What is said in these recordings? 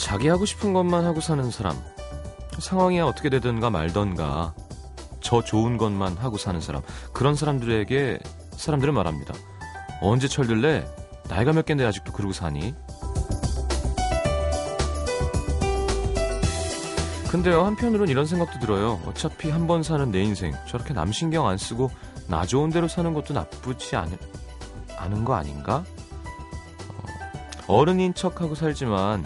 자기 하고 싶은 것만 하고 사는 사람. 상황이 어떻게 되든가 말던가 저 좋은 것만 하고 사는 사람. 그런 사람들에게 사람들은 말합니다. 언제 철들래? 나이가 몇 갠데 아직도 그러고 사니? 근데요, 한편으론 이런 생각도 들어요. 어차피 한 번 사는 내 인생, 저렇게 남 신경 안 쓰고 나 좋은 대로 사는 것도 나쁘지 않, 않은 거 아닌가? 어, 른인 척하고 살지만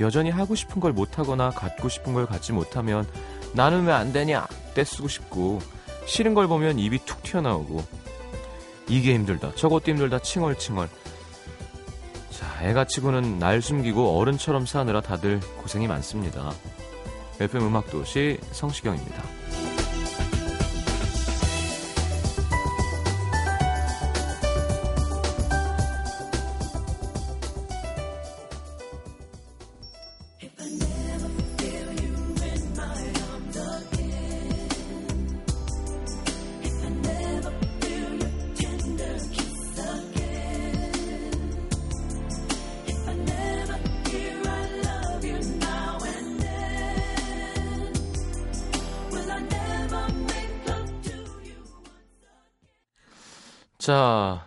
여전히 하고 싶은 걸 못하거나 갖고 싶은 걸 갖지 못하면 나는 왜 안 되냐? 떼쓰고 싶고 싫은 걸 보면 입이 툭 튀어나오고. 이게 힘들다. 저것도 힘들다. 칭얼칭얼. 자 애가치고는 날 숨기고 어른처럼 사느라 다들 고생이 많습니다. FM 음악도시 성시경입니다 자,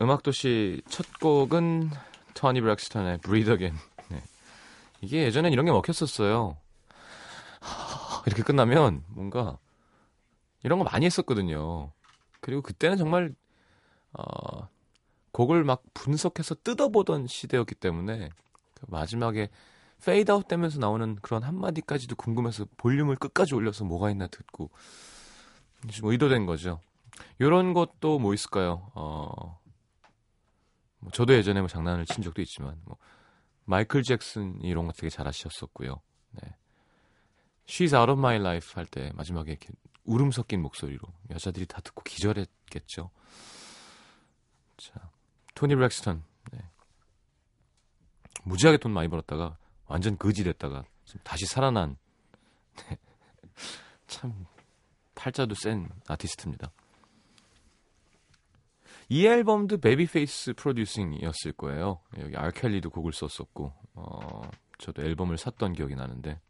음악도시 첫 곡은 토니 브렉스턴의 Breathe Again. 네. 이게 예전엔 이런 게 먹혔었어요. 이렇게 끝나면 뭔가 이런 거 많이 했었거든요. 그리고 그때는 정말 어, 곡을 막 분석해서 뜯어보던 시대였기 때문에 그 마지막에 페이드 아웃 되면서 나오는 그런 한마디까지도 궁금해서 볼륨을 끝까지 올려서 뭐가 있나 듣고 뭐 의도된 거죠. 요런 것도 뭐 있을까요? 어, 뭐 저도 예전에 뭐 장난을 친 적도 있지만, 뭐, 마이클 잭슨 이런 거 되게 잘하셨었고요. 네. She's out of my life 할 때 마지막에 이렇게 울음 섞인 목소리로 여자들이 다 듣고 기절했겠죠. 자, 토니 브렉스턴. 네. 무지하게 돈 많이 벌었다가 완전 거지 됐다가 다시 살아난 네. 참 팔자도 센 아티스트입니다. 이 앨범도 베이비페이스 프로듀싱이었을 거예요. 여기 알켈리도 곡을 썼었고, 어, 저도 앨범을 샀던 기억이 나는데,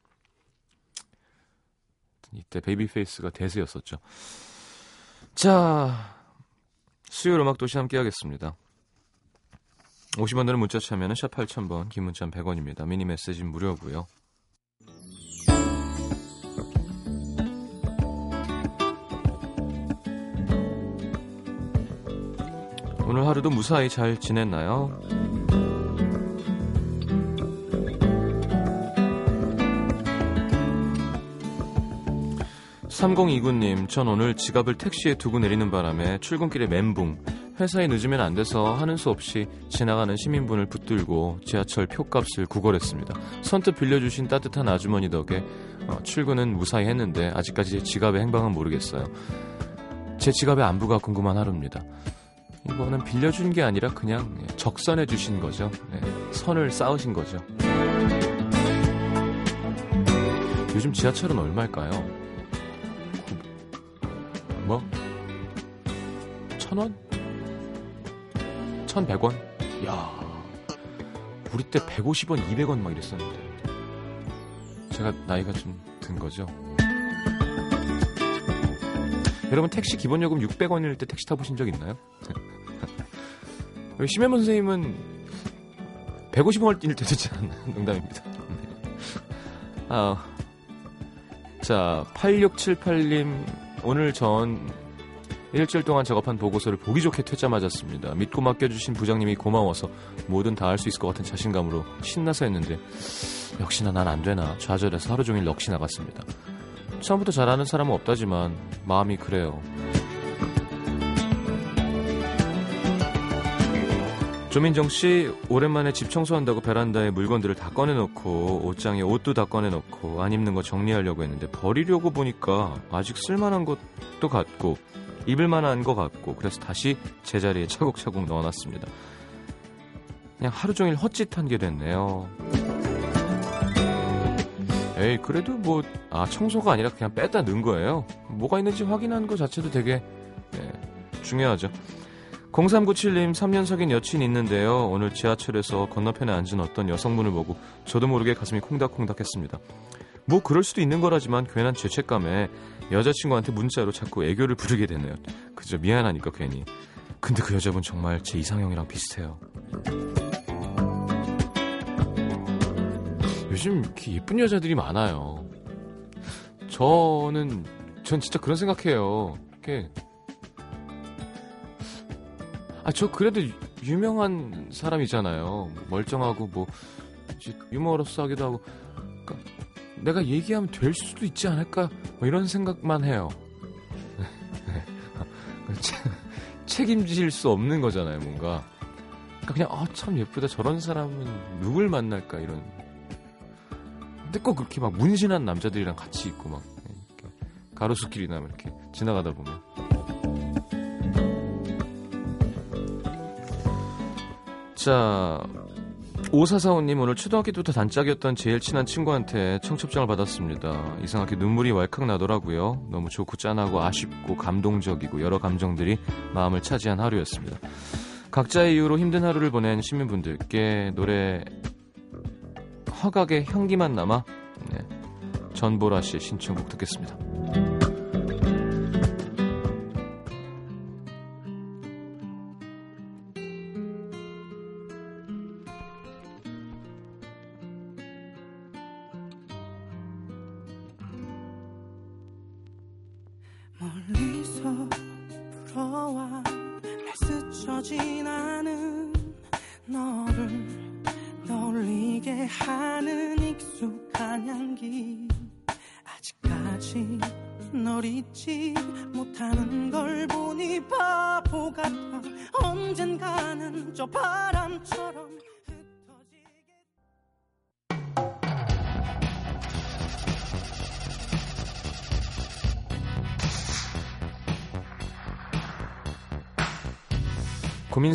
이때 베이비페이스가 대세였었죠. 자, 수요일 음악 도시 함께 하겠습니다. 50원 드는 문자 참여는 샵 8000번, 긴 문자는 100원입니다. 미니 메시지는 무료고요. 오늘 하루도 무사히 잘 지냈나요? 3029님, 전 오늘 지갑을 택시에 두고 내리는 바람에 출근길에 멘붕. 회사에 늦으면 안 돼서 하는 수 없이 지나가는 시민분을 붙들고 지하철 표값을 구걸했습니다. 선뜻 빌려주신 따뜻한 아주머니 덕에 어, 출근은 무사히 했는데 아직까지 지갑의 행방은 모르겠어요. 제 지갑의 안부가 궁금한 하루입니다. 이거는 빌려준 게 아니라 그냥 적선해 주신 거죠. 네, 선을 쌓으신 거죠. 요즘 지하철은 얼마일까요? 뭐? 천 원? 천백 원? 야 우리 때 150원, 200원 막 이랬었는데. 제가 나이가 좀 든 거죠. 여러분 택시 기본 요금 600원일 때 택시 타보신 적 있나요? 심해문 선생님은 150원일 때도 있지 않나요? 농담입니다. 아, 자, 8678님, 오늘 전 일주일 동안 작업한 보고서를 보기 좋게 퇴짜 맞았습니다. 믿고 맡겨주신 부장님이 고마워서 뭐든 다 할 수 있을 것 같은 자신감으로 신나서 했는데 역시나 난 안 되나 좌절해서 하루 종일 넋이 나갔습니다. 처음부터 잘하는 사람은 없다지만 마음이 그래요. 조민정 씨 오랜만에 집 청소한다고 베란다에 물건들을 다 꺼내놓고 옷장에 옷도 다 꺼내놓고 안 입는 거 정리하려고 했는데 버리려고 보니까 아직 쓸만한 것도 같고 입을 만한 것 같고 그래서 다시 제자리에 차곡차곡 넣어놨습니다. 그냥 하루 종일 헛짓한 게 됐네요. 에이 그래도 뭐 아 청소가 아니라 그냥 뺐다 넣은 거예요. 뭐가 있는지 확인하는 것 자체도 되게 네, 중요하죠. 0397님 3년 사귄 여친이 있는데요. 오늘 지하철에서 건너편에 앉은 어떤 여성분을 보고 저도 모르게 가슴이 콩닥콩닥했습니다. 뭐 그럴 수도 있는 거라지만 괜한 죄책감에 여자친구한테 문자로 자꾸 애교를 부르게 되네요. 그저 미안하니까 괜히. 근데 그 여자분 정말 제 이상형이랑 비슷해요. 요즘 이렇게 예쁜 여자들이 많아요. 저는 전 진짜 그런 생각해요. 이렇게 아, 저 그래도 유- 유명한 사람이잖아요. 멀쩡하고 뭐 유머러스하기도 하고 그러니까 내가 얘기하면 될 수도 있지 않을까 뭐 이런 생각만 해요. 체- 책임질 수 없는 거잖아요, 뭔가. 그러니까 그냥 아, 참 예쁘다. 저런 사람은 누굴 만날까 이런. 근데 꼭 그렇게 막 문신한 남자들이랑 같이 있고 막 가로수길이나 이렇게 지나가다 보면. 자, 오사사오님 오늘 초등학교 때부터 단짝이었던 제일 친한 친구한테 청첩장을 받았습니다. 이상하게 눈물이 왈칵 나더라고요. 너무 좋고 짠하고 아쉽고 감동적이고 여러 감정들이 마음을 차지한 하루였습니다. 각자의 이유로 힘든 하루를 보낸 시민분들께 노래 허각의 향기만 남아 네, 전보라 씨의 신청곡 듣겠습니다.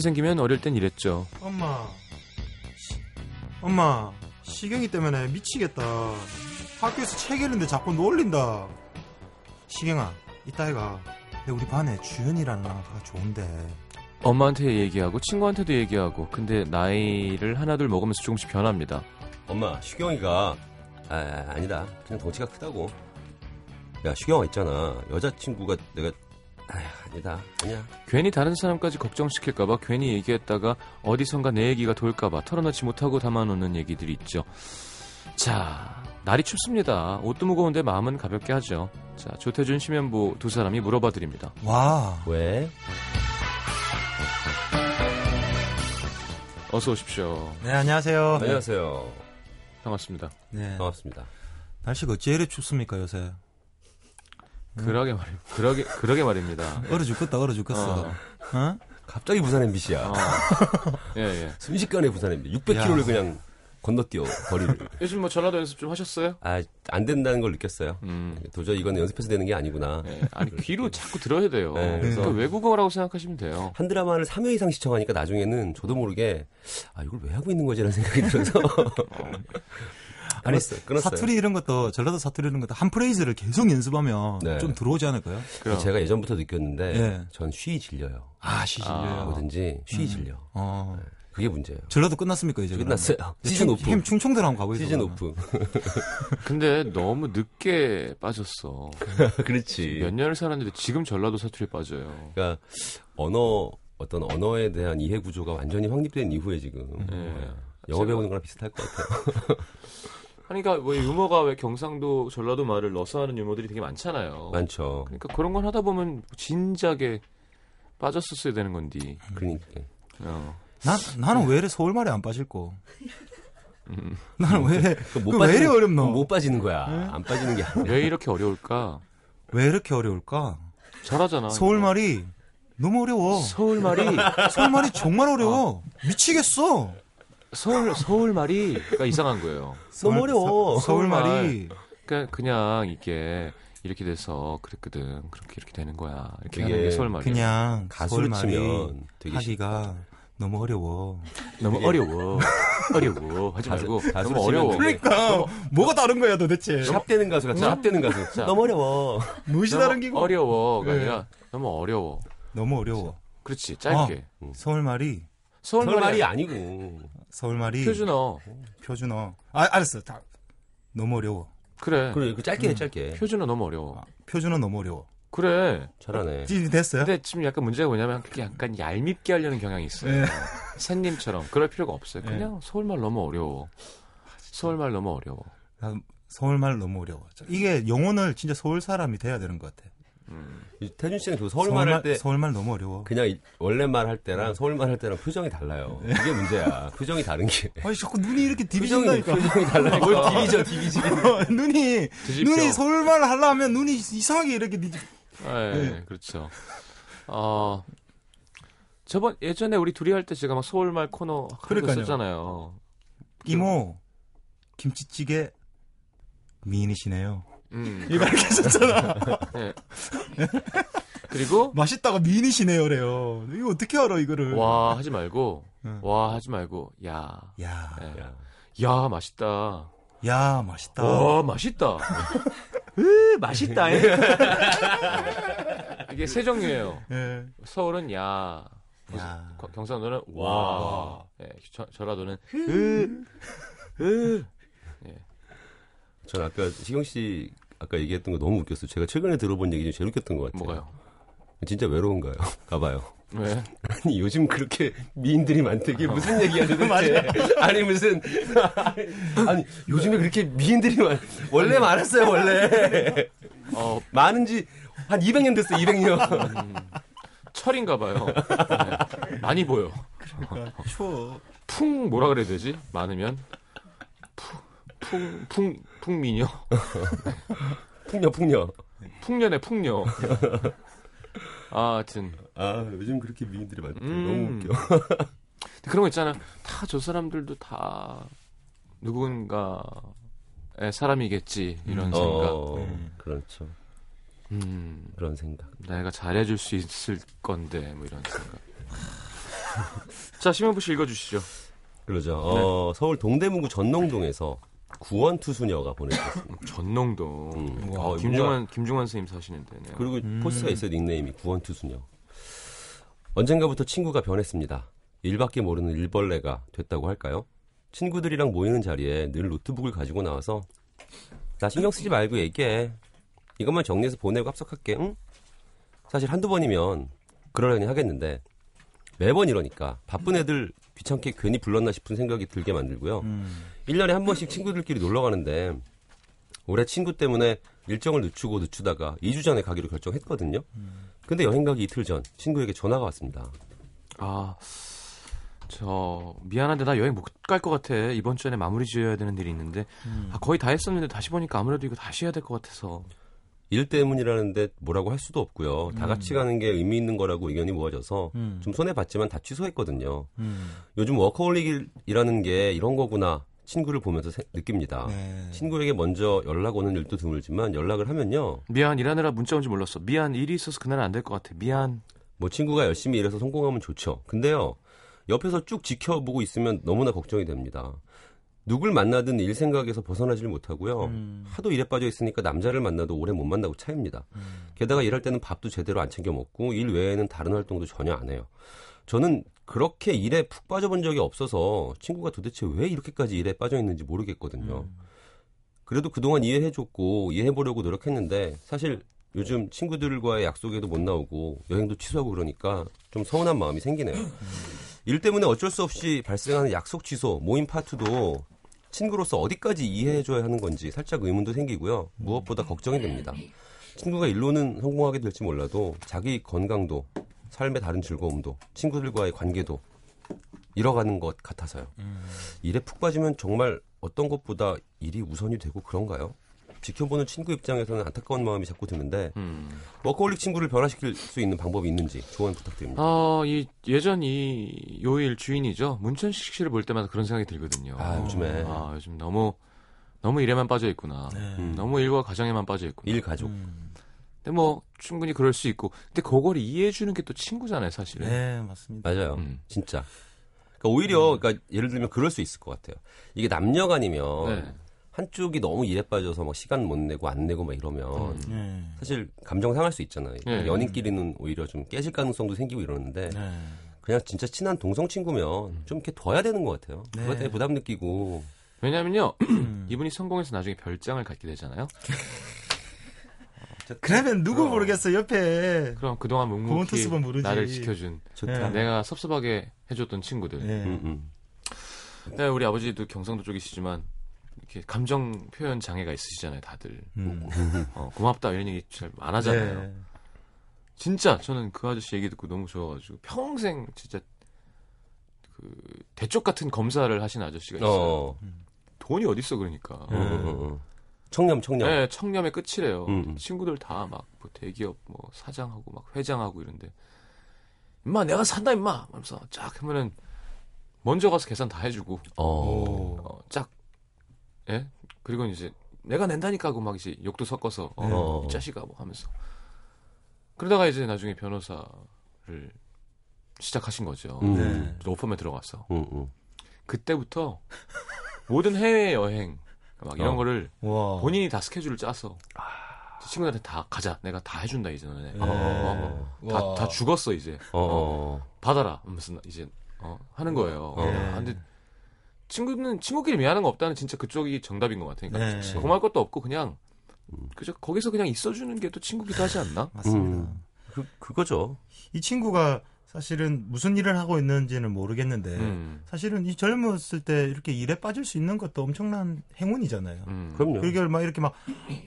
생기면 어릴 땐 이랬죠. 엄마, 시- 엄마, 시경이 때문에 미치겠다. 학교에서 책 읽는데 자꾸 놀린다. 시경아, 이따 해가 내 우리 반에 주연이라는 아가가 좋은데. 엄마한테 얘기하고 친구한테도 얘기하고 근데 나이를 하나둘 먹으면서 조금씩 변합니다. 엄마, 슈경이가 아, 아, 아니다. 그냥 덩치가 크다고. 야, 슈경아 있잖아. 여자친구가 내가 아, 아니다. 아니야. 괜히 다른 사람까지 걱정시킬까봐 괜히 얘기했다가 어디선가 내 얘기가 돌까봐 털어놓지 못하고 담아놓는 얘기들이 있죠. 자, 날이 춥습니다. 옷도 무거운데 마음은 가볍게 하죠. 자, 조태준, 심현보 두 사람이 물어봐 드립니다. 와, 왜? 어서 오십시오. 네 안녕하세요. 안녕하세요. 반갑습니다. 네, 반갑습니다. 날씨가 어째 이래 춥습니까 요새? 그러게 말이, 그러게, 그러게 말입니다. 얼어 죽겠다, 얼어 죽겠어. 어, 어? 갑자기 부산 MBC야. 어. 예, 예. 순식간에 부산 MBC. 600km를 야. 그냥 건너뛰어 거리를. 요즘 뭐 전라도 연습 좀 하셨어요? 아, 안 된다는 걸 느꼈어요. 음. 도저히 이건 연습해서 되는 게 아니구나. 예. 아니, 귀로 자꾸 들어야 돼요. 네, 그래서 그래서- 외국어라고 생각하시면 돼요. 한 드라마를 3회 이상 시청하니까 나중에는 저도 모르게 아 이걸 왜 하고 있는 거지라는 생각이 들어서 끊었어요. 끊었어요. 사투리 이런 것도 전라도 사투리 이런 것도 한 프레이즈를 계속 연습하면 네. 좀 들어오지 않을까요? 그럼. 제가 예전부터 느꼈는데 예. 전 쉬이 질려요. 아, 시질려요. 뭐든지 쉬이 질려. 어. 그게 문제예요. 전라도 끝났습니까 이제? 그러면? 끝났어요. 시즌 오프. 힘 충청들 한번 가보겠습니다. 시즌 오프. 근데 너무 늦게 빠졌어. 그렇지. 몇 년을 살았는데 지금 전라도 사투리에 빠져요. 그러니까 언어 어떤 언어에 대한 이해 구조가 완전히 확립된 이후에 지금 예. 영어 제가- 배우는 거랑 비슷할 것 같아요. 그러니까 왜 유머가 왜 경상도, 전라도 말을 넣어서 하는 유머들이 되게 많잖아요. 많죠. 그러니까 그런 걸 하다 보면 진작에 빠졌었어야 되는 건디. 그러니까 어. 나, 나는 왜 이래 서울 말에 안 빠질고? 나는 왜 이래, 못 그왜 이래 빠지는- 어렵노? 못 빠지는 거야. 안 빠지는 게 아니야. 왜 이렇게 어려울까? 왜 이렇게 어려울까? 잘하잖아. 서울 말이 너무 어려워. 서울 말이 서울 말이 정말 어려워. 미치겠어. 서울 서울 말이가 이상한 거예요. 너무 어려워. 서, 울 서울 말. 말이 그러니까 그냥 이게 이렇게 돼서 그랬거든. 그렇게 이렇게 되는 거야. 이렇게 하는 게 서울 말이야. 그냥 가수를 서울 말이 치면 되게 하기가 너무 어려워. 너무 어려워. 어려워. 하지 가수- 말고 가수를 너무 어려워. 그러니까 뭐가 다른 거야 도대체? 샵되는 가수 같아. 샵되는 가수. 자. 너무 어려워. 무엇이 다른 기고? 어려워가 네. 아니라 너무 어려워. 너무 어려워. 그렇지 짧게. 서울 말이 서울말이, 아니고. 서울말이 표준어. 표준어. 아 알았어. 다 너무 어려워. 그래. 그래, 그 짧게 해, 짧게. 표준어 너무 어려워. 아, 표준어 너무 어려워. 그래. 잘하네. 찌 됐어요? 근데 지금 약간 문제가 뭐냐면 그게 약간 얄밉게 하려는 경향이 있어요. 네. 샌님처럼 그럴 필요가 없어요. 그냥 서울말 너무 어려워. 서울말 너무 어려워. 난 서울말 너무 어려워. 이게 영혼을 진짜 서울 사람이 돼야 되는 것 같아. 태준 씨는 그 서울말 할 때 서울말 너무 어려워. 그냥 이- 원래 말 할 때랑 서울말 할 때랑 표정이 달라요. 그게 문제야. 표정이 다른 게. 아니 자꾸 눈이 이렇게 표정이, 디비진다니까. 표정이 달라니까. 뭘 디비져, 디비지. 눈이 뒤집혀. 눈이 서울말 하려면 눈이 이상하게 이렇게 뒤집. 네, 그렇죠. 어, 저번 예전에 우리 둘이 할 때 제가 막 서울말 코너. 썼잖아요. 이모 김치찌개 미인이시네요. 음. 이거 이렇게 썼잖아. 네. 그리고 맛있다가 미인이시네요래요. 이거 어떻게 알아 이거를? 와 하지 말고 응. 와 하지 말고 야. 야, 네. 야. 야 맛있다. 야 맛있다. 와 맛있다. 으 맛있다. 이게 세 종류예요. 예. 서울은 야, 야. 거- 경상도는 와, 와. 예, 저, 전라도는 으, 으. 전 아까 시경 씨 아까 얘기했던 거 너무 웃겼어요. 제가 최근에 들어본 얘기 중에 제일 웃겼던 것 같아요. 뭐가요? 진짜 외로운가요? 가봐요. 왜? 아니 요즘 그렇게 미인들이 많대. 이게 무슨 얘기야 도대체? 아니 무슨 아니 요즘에 그렇게 미인들이 많. 원래 많았어요 원래. 어 많은지 한 200년 됐어 200년. 철인가 봐요. 네. 많이 보여. 추워. 풍 뭐라 그래야 되지? 많으면 풍풍풍 풍미녀, 풍녀 풍녀. 풍년의 풍녀. 아, 하여튼 아 요즘 그렇게 미인들이 많대. 음. 너무 웃겨. 그런 거 있잖아. 다 저 사람들도 다 누군가의 사람이겠지 이런 생각. 어, 음. 그렇죠. 음, 그런 생각. 내가 잘해줄 수 있을 건데 뭐 이런 생각. 자 심현보 씨 읽어주시죠. 그러죠. 어, 네. 서울 동대문구 전농동에서 구원 투수녀가 보내주셨습니다. 전농동. 음. 아, 어, 김중환 김중환 선생님 사시는 데네요. 그리고 음. 포스가 있어요. 닉네임이 구원 투수녀. 언젠가부터 친구가 변했습니다. 일밖에 모르는 일벌레가 됐다고 할까요? 친구들이랑 모이는 자리에 늘 노트북을 가지고 나와서 나 신경 쓰지 말고 얘기해. 이것만 정리해서 보내고 합석할게. 응? 사실 한두 번이면 그러려니 하겠는데 매번 이러니까 바쁜 애들 귀찮게 괜히 불렀나 싶은 생각이 들게 만들고요. 음. 1년에 한 번씩 친구들끼리 놀러 가는데 올해 친구 때문에 일정을 늦추고 늦추다가 2주 전에 가기로 결정했거든요. 근데 여행 가기 이틀 전 친구에게 전화가 왔습니다. 아, 저 미안한데 나 여행 못 갈 것 같아. 이번 주에 마무리 지어야 되는 일이 있는데 음. 아, 거의 다 했었는데 다시 보니까 아무래도 이거 다시 해야 될 것 같아서. 일 때문이라는데 뭐라고 할 수도 없고요. 다 같이 가는 게 의미 있는 거라고 의견이 모아져서 음. 좀 손해 봤지만 다 취소했거든요. 음. 요즘 워커홀릭이라는 게 이런 거구나 친구를 보면서 세- 느낍니다. 네. 친구에게 먼저 연락 오는 일도 드물지만 연락을 하면요. 미안 일하느라 문자 온지 몰랐어. 미안 일이 있어서 그날은 안 될 것 같아. 미안. 뭐 친구가 열심히 일해서 성공하면 좋죠. 근데요. 옆에서 쭉 지켜보고 있으면 너무나 걱정이 됩니다. 누굴 만나든 일 생각에서 벗어나질 못하고요. 음. 하도 일에 빠져 있으니까 남자를 만나도 오래 못 만나고 차입니다. 음. 게다가 일할 때는 밥도 제대로 안 챙겨 먹고 일 외에는 다른 활동도 전혀 안 해요. 저는 그렇게 일에 푹 빠져본 적이 없어서 친구가 도대체 왜 이렇게까지 일에 빠져 있는지 모르겠거든요. 그래도 그동안 이해해줬고 이해해보려고 노력했는데 사실 요즘 친구들과의 약속에도 못 나오고 여행도 취소하고 그러니까 좀 서운한 마음이 생기네요. 일 때문에 어쩔 수 없이 발생하는 약속 취소, 모임 파트도 친구로서 어디까지 이해해줘야 하는 건지 살짝 의문도 생기고요. 무엇보다 걱정이 됩니다. 친구가 일로는 성공하게 될지 몰라도 자기 건강도, 삶의 다른 즐거움도, 친구들과의 관계도 잃어가는 것 같아서요. 일에 푹 빠지면 정말 어떤 것보다 일이 우선이 되고 그런가요? 지켜보는 친구 입장에서는 안타까운 마음이 자꾸 드는데 음. 워커홀릭 친구를 변화시킬 수 있는 방법이 있는지 조언 부탁드립니다. 아, 이 예전 이 요일 주인이죠. 문천식 씨를 볼 때마다 그런 생각이 들거든요. 아, 요즘에. 아, 요즘 너무 너무 일에만 빠져 있구나. 네. 음. 너무 일과 가정에만 빠져 있구나. 일 가족. 음. 근데 뭐 충분히 그럴 수 있고. 근데 그걸 이해해 주는 게 또 친구잖아요, 사실은. 네, 맞습니다. 맞아요. 음. 진짜. 그러니까 오히려 그러니까 예를 들면 그럴 수 있을 것 같아요. 이게 남녀간이면 네. 한쪽이 너무 일에 빠져서 막 시간 못 내고 안 내고 막 이러면 음. 네. 사실 감정 상할 수 있잖아요. 예. 연인끼리는 오히려 좀 깨질 가능성도 생기고 이러는데 네. 그냥 진짜 친한 동성 친구면 좀 이렇게 둬야 되는 것 같아요. 네. 그것 때문에 부담 느끼고 왜냐면요, 음. 이분이 성공해서 나중에 별장을 갖게 되잖아요. 그러면 누구 모르겠어 옆에 그럼 그동안 묵묵히. 나를 지켜준 좋다. 네. 내가 섭섭하게 해줬던 친구들. 네. 음, 음. 네, 우리 아버지도 경상도 쪽이시지만 이렇게 감정 표현 장애가 있으시잖아요, 다들. 음. 어, 고맙다 이런 얘기 잘 안 하잖아요. 네. 진짜 저는 그 아저씨 얘기 듣고 너무 좋아가지고 평생 진짜 그 대쪽 같은 검사를 하신 아저씨가 있어요. 어. 돈이 어딨어 그러니까. 음, 음, 음. 청렴 청렴. 네, 청렴의 끝이래요. 음, 음. 친구들 다 막 뭐 대기업 뭐 사장하고 막 회장하고 이런데 임마 내가 산다 임마 하면서 쫙 하면은 먼저 가서 계산 다 해주고 어. 오. 어, 쫙 예? 그리고 이제 내가 낸다니까 하고 막 이제 욕도 섞어서 어, 네. 이 자식아 뭐 하면서 그러다가 이제 나중에 변호사를 시작하신 거죠. 음. 네. 로펌에 들어가서 음, 음. 그때부터 모든 해외 여행 막 이런 어. 거를 와. 본인이 다 스케줄을 짜서 친구들한테 다 가자 내가 다 해준다 이제 너네 네. 어, 어. 다, 와. 다 죽었어 이제 어, 어. 받아라 하면서 이제 어, 하는 거예요 어. 아, 근데 친구는 친구끼리 미안한 거 없다는 진짜 그쪽이 정답인 것 같아요 그러니까 네. 고마울 것도 없고 그냥 그저 거기서 그냥 있어주는 게 또 친구기도 하지 않나 맞습니다. 음. 그 그거죠. 이 친구가 사실은 무슨 일을 하고 있는지는 모르겠는데 음, 사실은 이 젊었을 때 이렇게 일에 빠질 수 있는 것도 엄청난 행운이잖아요. 음. 그럼요. 그걸 막 이렇게 막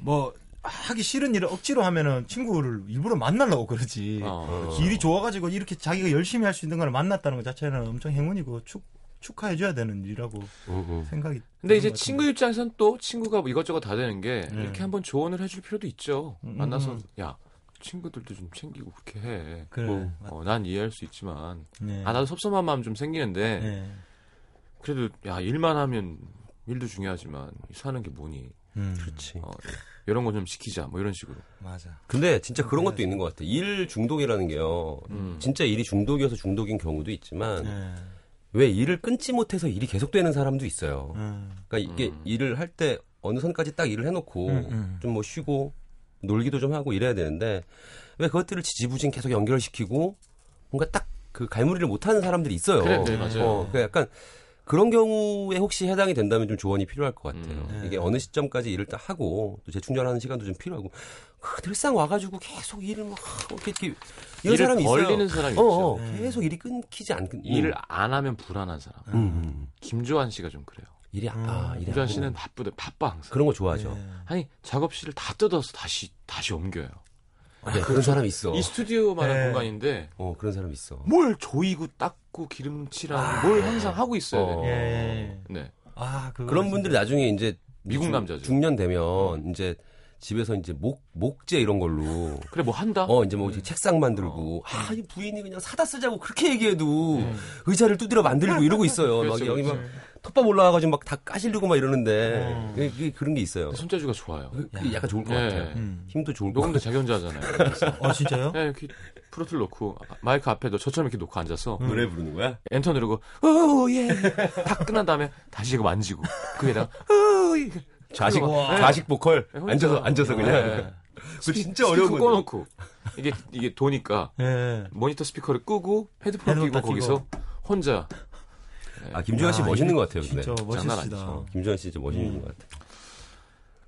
뭐 하기 싫은 일을 억지로 하면은 친구를 일부러 만나려고 그러지. 어, 어. 일이 좋아가지고 이렇게 자기가 열심히 할 수 있는 걸 만났다는 것 자체는 엄청 행운이고 축 축하해줘야 되는 일이라고 음, 음. 생각이. 근데 이제 친구 입장에서는 또 친구가 뭐 이것저것 다 되는 게 네. 이렇게 한번 조언을 해줄 필요도 있죠 음, 만나서 음. 야 친구들도 좀 챙기고 그렇게 해. 그래. 음. 맞- 어, 난 이해할 수 있지만 네. 아 나도 섭섭한 마음 좀 생기는데 네. 그래도 야 일만 하면 일도 중요하지만 사는 게 뭐니 음. 그렇지. 어, 이런 거좀 시키자 뭐 이런 식으로 맞아. 근데 진짜 그런 것도 있는 것 같아. 일 중독이라는 게요. 음. 진짜 일이 중독이어서 중독인 경우도 있지만 네. 왜 일을 끊지 못해서 일이 계속되는 사람도 있어요. 음. 그러니까 이게 음. 일을 할 때 어느 선까지 딱 일을 해놓고 음, 음. 좀뭐 쉬고 놀기도 좀 하고 이래야 되는데 왜 그것들을 지지부진 계속 연결시키고 뭔가 딱 그 갈무리를 못하는 사람들이 있어요. 그래, 네, 맞아요. 어, 그러니까 약간 그런 경우에 혹시 해당이 된다면 좀 조언이 필요할 것 같아요. 음. 네. 이게 어느 시점까지 일을 딱 하고 또 재충전하는 시간도 좀 필요하고 그 늘상 와가지고 계속 일을 막 이렇게, 이렇게 이런 일을 사람이 있어요. 벌리는 사람이 어, 있죠 어, 네. 계속 일이 끊기지 않 일을 안 하면 불안한 사람 음, 음. 김조한 씨가 좀 그래요 일이 아, 아 일이 김조한 안 씨는. 바쁘대 바빠 항상 그런 거 좋아하죠. 네. 아니 작업실을 다 뜯어서 다시 다시 옮겨요 네, 그런 사람 있어. 이 스튜디오만한 네. 공간인데 어 그런 사람 있어. 뭘 조이고 닦고 기름칠하고 뭘 항상 하고 있어야 어. 돼 예. 네. 아, 그런 분들이 나중에 이제 미국 중- 남자죠. 중년 되면 이제 집에서 이제 목 목재 이런 걸로 그래 뭐 한다 어 이제 뭐 책상 만들고 아 이 부인이 그냥 사다 쓰자고 그렇게 얘기해도 의자를 두드려 만들고 이러고 있어요. 막 그렇죠, 여기 막 그렇죠. 톱밥 올라와가지고 막 다 까시려고 막 이러는데 어. 그런 게 있어요. 손재주가 좋아요 그- 그게 약간 좋을 것 예. 같아요. 음. 힘도 좋을 것 녹음도 같아요. 자기 혼자 하잖아요 어, 진짜요? 네, 이렇게 프로틀 놓고 마이크 앞에 너 저처럼 이렇게 놓고 앉아서 노래 부르는 거야? 엔터 누르고 오예 다 끝난 다음에 다시 이거 만지고 그게다가 오예 좌식. 좌식 보컬 네, 혼자. 앉아서 앉아서 그냥 네. 그거 진짜 어려운 건데. 꺼놓고 이게 이게 도니까 예. 모니터 스피커를 끄고 헤드폰 끼고. 거기서 혼자 아 김주현 씨 야, 멋있는 것 같아요. 근데 진짜 장난. 아니죠. 김주현 씨 진짜 멋있는 것 같아.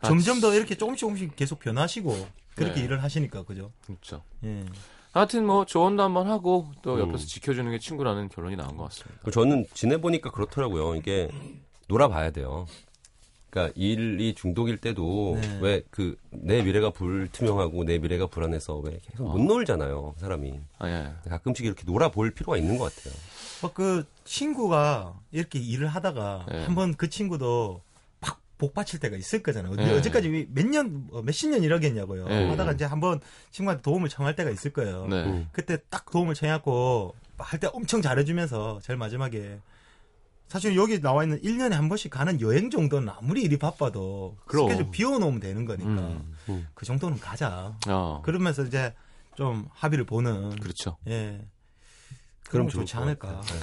아, 점점 더 이렇게 조금씩 조금씩 계속 변하시고 그렇게 네. 일을 하시니까 그죠? 진짜 예. 하여튼 뭐 조언도 한번 하고 또 음. 옆에서 지켜주는 게 친구라는 결론이 나온 것 같습니다. 그 저는 지내보니까 그렇더라고요. 이게 놀아봐야 돼요. 그러니까 일이 중독일 때도 네. 왜그 내 미래가 불투명하고 내 미래가 불안해서 왜 계속 못 놀잖아요. 사람이 아, 예. 가끔씩 이렇게 놀아볼 필요가 있는 것 같아요. 어, 그 친구가 이렇게 일을 하다가 네. 한번 그 친구도 막 복받칠 때가 있을 거잖아요. 네. 어제까지 몇 년, 어, 몇십 년 일하겠냐고요. 네. 하다가 이제 한번 친구한테 도움을 청할 때가 있을 거예요. 네. 음. 그때 딱 도움을 청해갖고 할 때 엄청 잘해주면서 제일 마지막에 사실 여기 나와 있는 1년에 한 번씩 가는 여행 정도는 아무리 일이 바빠도 그럼. 스케줄 비워놓으면 되는 거니까 음. 그 정도는 가자. 어. 그러면서 이제 좀 합의를 보는 그렇죠. 예. 그럼 좋지 것 않을까. 같아요.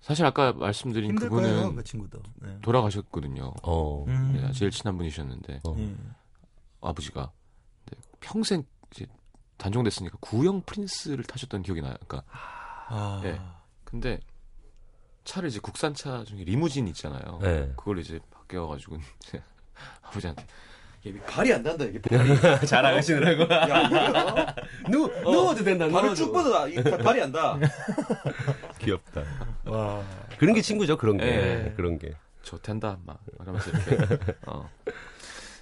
사실 아까 말씀드린 힘들 그분은 거예요, 그 친구도. 네. 돌아가셨거든요. 어. 음. 네, 제일 친한 분이셨는데 어. 예. 아버지가 네, 평생 이제 단종됐으니까 구형 프린스를 타셨던 기억이 나요. 그러니까 아. 네. 근데 차를 이제 국산차 중에 리무진 있잖아요. 네. 그걸 이제 바뀌어가지고 아버지한테 이게 발이 안 난다 이게 자랑하시느라고. 누, 누워도 된다, 발을 쭉 뻗어 이 발이 안다. 귀엽다. 와. 그런 게 친구죠, 그런 게. 예. 그런 게. 좋댄다 막 이러면서 이렇게. 어.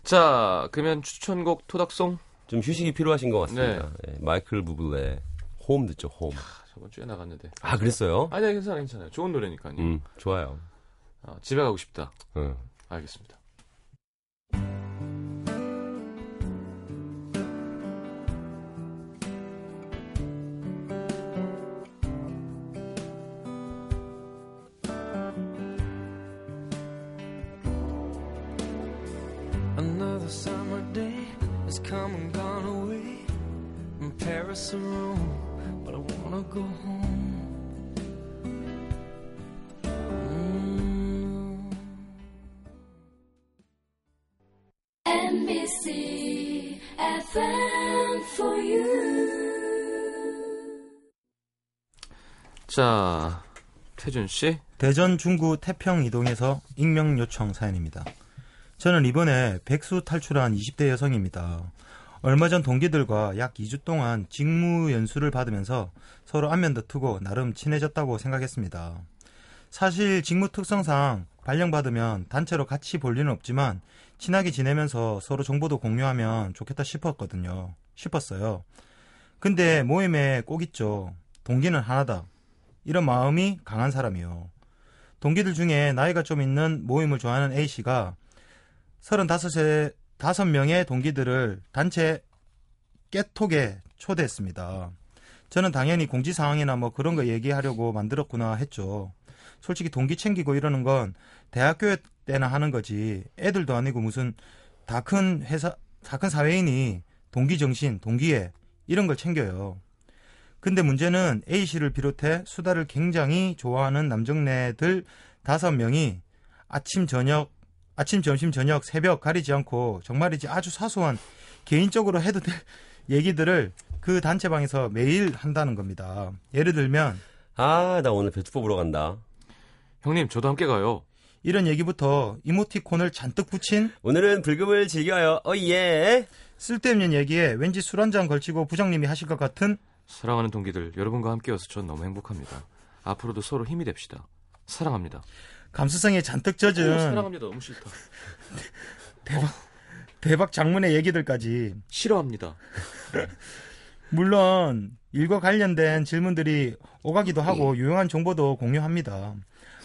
자 그러면 추천곡 토닥송 좀 휴식이 필요하신 것 같습니다. 예, 마이클 부블레 홈 듣죠, 홈. 저번 주에 나갔는데. 아, 그랬어요? 아니 아니, 괜찮아요 괜찮아요. 좋은 노래니까요. 음, 좋아요. 어, 집에 가고 싶다. 응. 알겠습니다. Another summer day has come and gone away from Paris or go home. Mm. NBC FM for you. 자 태준 씨. 대전 중구 태평 이동에서 익명 요청 사연입니다. 저는 이번에 백수 탈출한 20대 여성입니다. 얼마 전 동기들과 약 2주 동안 직무 연수를 받으면서 서로 안면 다투고 나름 친해졌다고 생각했습니다. 사실 직무 특성상 발령받으면 단체로 같이 볼 리는 없지만 친하게 지내면서 서로 정보도 공유하면 좋겠다 싶었거든요. 싶었어요. 근데 모임에 꼭 있죠. 동기는 하나다. 이런 마음이 강한 사람이요. 동기들 중에 나이가 좀 있는 모임을 좋아하는 A씨가 35세 5명의 동기들을 단체 깨톡에 초대했습니다. 저는 당연히 공지 상황이나 뭐 그런 거 얘기하려고 만들었구나 했죠. 솔직히 동기 챙기고 이러는 건 대학교 때나 하는 거지. 애들도 아니고 무슨 다 큰 회사, 다 큰 사회인이 동기 정신, 동기애 이런 걸 챙겨요. 근데 문제는 A씨를 비롯해 수다를 굉장히 좋아하는 남정네들 다섯 명이 아침 저녁 아침 점심 저녁 새벽 가리지 않고 정말이지 아주 사소한 개인적으로 해도 될 얘기들을 그 단체방에서 매일 한다는 겁니다. 예를 들면 아, 나 오늘 배추 뽑으러 간다. 형님 저도 함께 가요. 이런 얘기부터 이모티콘을 잔뜩 붙인 오늘은 불금을 즐겨요. 어, 예. 쓸데없는 얘기에 왠지 술 한 잔 걸치고 부장님이 하실 것 같은 사랑하는 동기들 여러분과 함께여서 전 너무 행복합니다. 앞으로도 서로 힘이 됩시다. 사랑합니다. 감수성에 잔뜩 오, 젖은 사랑합니다. 너무 싫다. 대박 장문의 얘기들까지 싫어합니다. 물론 일과 관련된 질문들이 오가기도 하고 유용한 정보도 공유합니다.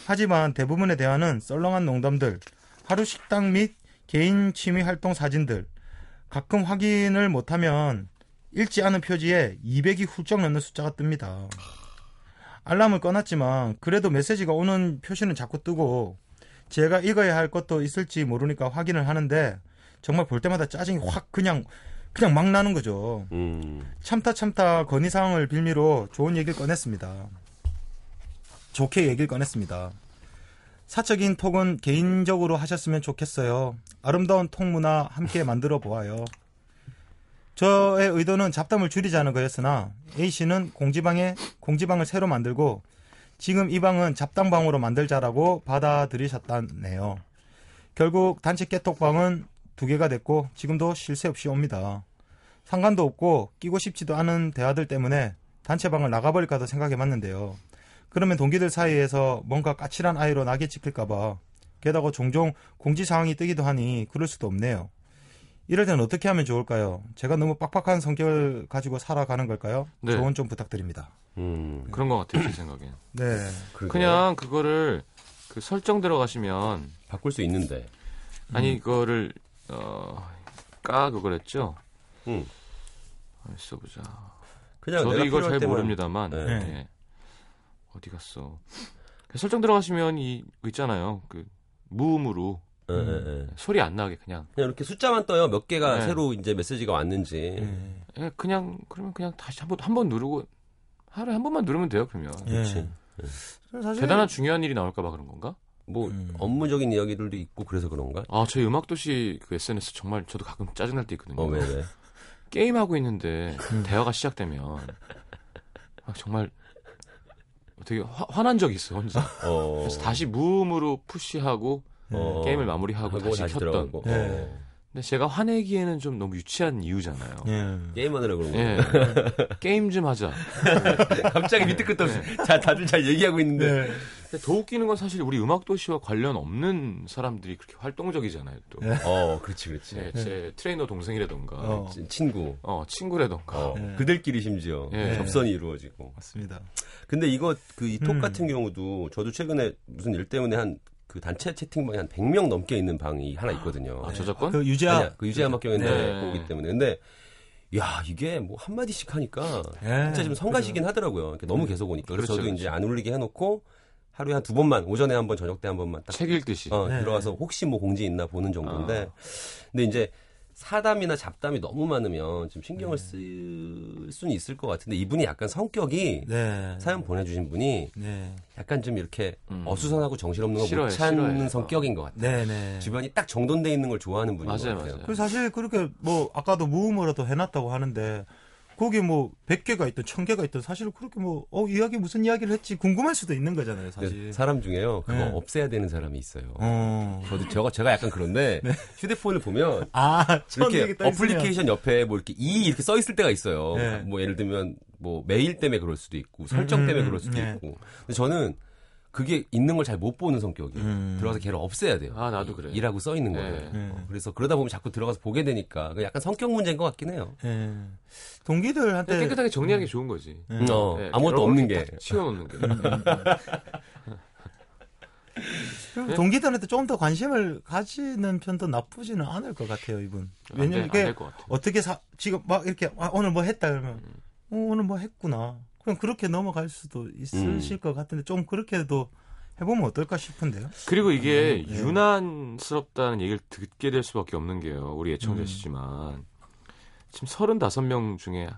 하지만 대부분의 대화는 썰렁한 농담들, 하루 식당 및 개인 취미 활동 사진들, 가끔 확인을 못하면 읽지 않은 표지에 200이 훌쩍 넘는 숫자가 뜹니다. 알람을 꺼놨지만 그래도 메시지가 오는 표시는 자꾸 뜨고 제가 읽어야 할 것도 있을지 모르니까 확인을 하는데 정말 볼 때마다 짜증이 확 그냥 그냥 막 나는 거죠. 음. 참다 참다 건의 사항을 빌미로 좋은 얘기를 꺼냈습니다. 좋게 얘기를 꺼냈습니다. 사적인 톡은 개인적으로 하셨으면 좋겠어요. 아름다운 톡 문화 함께 만들어 보아요. 저의 의도는 잡담을 줄이자는 거였으나 A씨는 공지방에 공지방을 새로 만들고 지금 이 방은 잡담방으로 만들자라고 받아들이셨다네요. 결국 단체 깨톡방은 두 개가 됐고 지금도 쉴 새 없이 옵니다. 상관도 없고 끼고 싶지도 않은 대화들 때문에 단체방을 나가버릴까도 생각해봤는데요. 그러면 동기들 사이에서 뭔가 까칠한 아이로 낙에 찍힐까봐 게다가 종종 공지 상황이 뜨기도 하니 그럴 수도 없네요. 이럴 때는 어떻게 하면 좋을까요? 제가 너무 빡빡한 성격을 가지고 살아가는 걸까요? 네. 조언 좀 부탁드립니다. 음. 그런 것 같아요, 제 생각엔. 네. 그러게요. 그냥 그거를 그 설정 들어가시면 바꿀 수 있는데. 아니 이거를 어, 까 그거랬죠. 음. 아, 써보자. 그냥 저도 이걸 잘 때만- 모릅니다만 네. 예. 어디 갔어? 그 설정 들어가시면 이그 있잖아요. 그 무음으로 예, 예, 예. 소리 안 나게 그냥 그냥 이렇게 숫자만 떠요. 몇 개가 네. 새로 이제 메시지가 왔는지. 네. 예, 그냥 그러면 그냥 다시 한번 한 번 누르고 하루에 한 번만 누르면 돼요. 그러면 예. 그렇지. 사실 대단한 중요한 일이 나올까봐 그런 건가? 뭐 음. 업무적인 이야기들도 있고 그래서 그런가? 아, 저희 음악도시 그 SNS 정말 저도 가끔 짜증날 때 있거든요. 어 왜 왜? 게임 하고 있는데 음. 대화가 시작되면 아, 정말 되게 화, 화난 적이 있어요, 혼자. 어. 그래서 다시 무음으로 푸시하고 어. 게임을 마무리하고 하고 다시, 다시 켰던. 들어가고. 네. 어. 근데 제가 화내기에는 좀 너무 유치한 이유잖아요. 예. 게임하느라 그런 거. 예. 게임 좀 하자. 갑자기 밑에 끝도 없이 자 다들 잘 얘기하고 있는데. 네. 근데 더 웃기는 건 사실 우리 음악 도시와 관련 없는 사람들이 그렇게 활동적이잖아요, 또. 네. 어, 그렇지, 그렇지. 예, 제 트레이너 동생이라던가, 어. 어, 친- 친구. 친구라던가. 어, 네. 그들끼리 심지어 예. 접선이 이루어지고. 맞습니다. 근데 이거 그 이톡 음. 같은 경우도 저도 최근에 무슨 일 때문에 한 그 단체 채팅방에 한 100명 넘게 있는 방이 하나 있거든요. 아, 저작권? 그 유재하 아니야, 그 유재하 막경인데 네. 거기 때문에. 근데 야, 이게 뭐 한마디씩 하니까 예. 진짜 좀 성가시긴 하더라고요. 이렇게 너무 계속 오니까. 그래서 그렇죠, 저도 이제 그렇죠. 안 울리게 해놓고 하루에 한 두 번만, 오전에 한 번, 저녁 때 한 번만 딱 책 읽듯이. 어, 네. 들어가서 혹시 뭐 공지 있나 보는 정도인데. 아. 근데 이제 사담이나 잡담이 너무 많으면 좀 신경을 쓸 수는 있을 것 같은데 이분이 약간 성격이 네. 사연 보내주신 분이 네. 약간 좀 이렇게 음. 어수선하고 정신없는 거 못 찾는. 성격인 것 같아요. 네, 네. 주변이 딱 정돈돼 있는 걸 좋아하는 분인 맞아요, 것 같아요. 맞아요. 그 사실 그렇게 뭐 아까도 무음으로도 해놨다고 하는데 거기 뭐 100개가 있든 1000개가 있든 사실 그렇게 뭐 어 이야기 무슨 이야기를 했지 궁금할 수도 있는 거잖아요, 근데 사실. 사람 중에요. 그거 네. 없애야 되는 사람이 있어요. 어. 저도 제가 제가 약간 그런데 휴대폰을 보면 아, 천 이렇게. 어플리케이션 옆에 뭐 이렇게 이 이렇게 써 있을 때가 있어요. 네. 뭐 예를 들면 뭐 메일 때문에 그럴 수도 있고 설정 음, 때문에 음, 그럴 수도 네. 있고. 근데 저는 그게 있는 걸 잘 못 보는 성격이에요. 음. 들어가서 걔를 없애야 돼요. 아, 나도 그래. 이라고 써 있는 네. 거예요. 네. 어, 그래서 그러다 보면 자꾸 들어가서 보게 되니까 그 약간 성격 문제인 것 같긴 해요. 예. 동기들한테 깨끗하게 정리하는 게 좋은 거지. 음. 어, 네, 아무것도 없는 개 게. 딱 치워놓는 게. 그럼 네? 동기들한테 좀더 관심을 가지는 편도 나쁘지는 않을 것 같아요, 이분. 왜냐면 이게. 어떻게 사, 지금 막 이렇게 아, 오늘 뭐 했다 그러면 어, 오늘 뭐 했구나. 그럼 그렇게 넘어갈 수도 있으실 것 같은데 좀 그렇게도 해보면 어떨까 싶은데요. 그리고 이게 네. 유난스럽다는 얘기를 듣게 될 수밖에 없는 게요. 우리 음. 애청자시지만 지금 35명 중에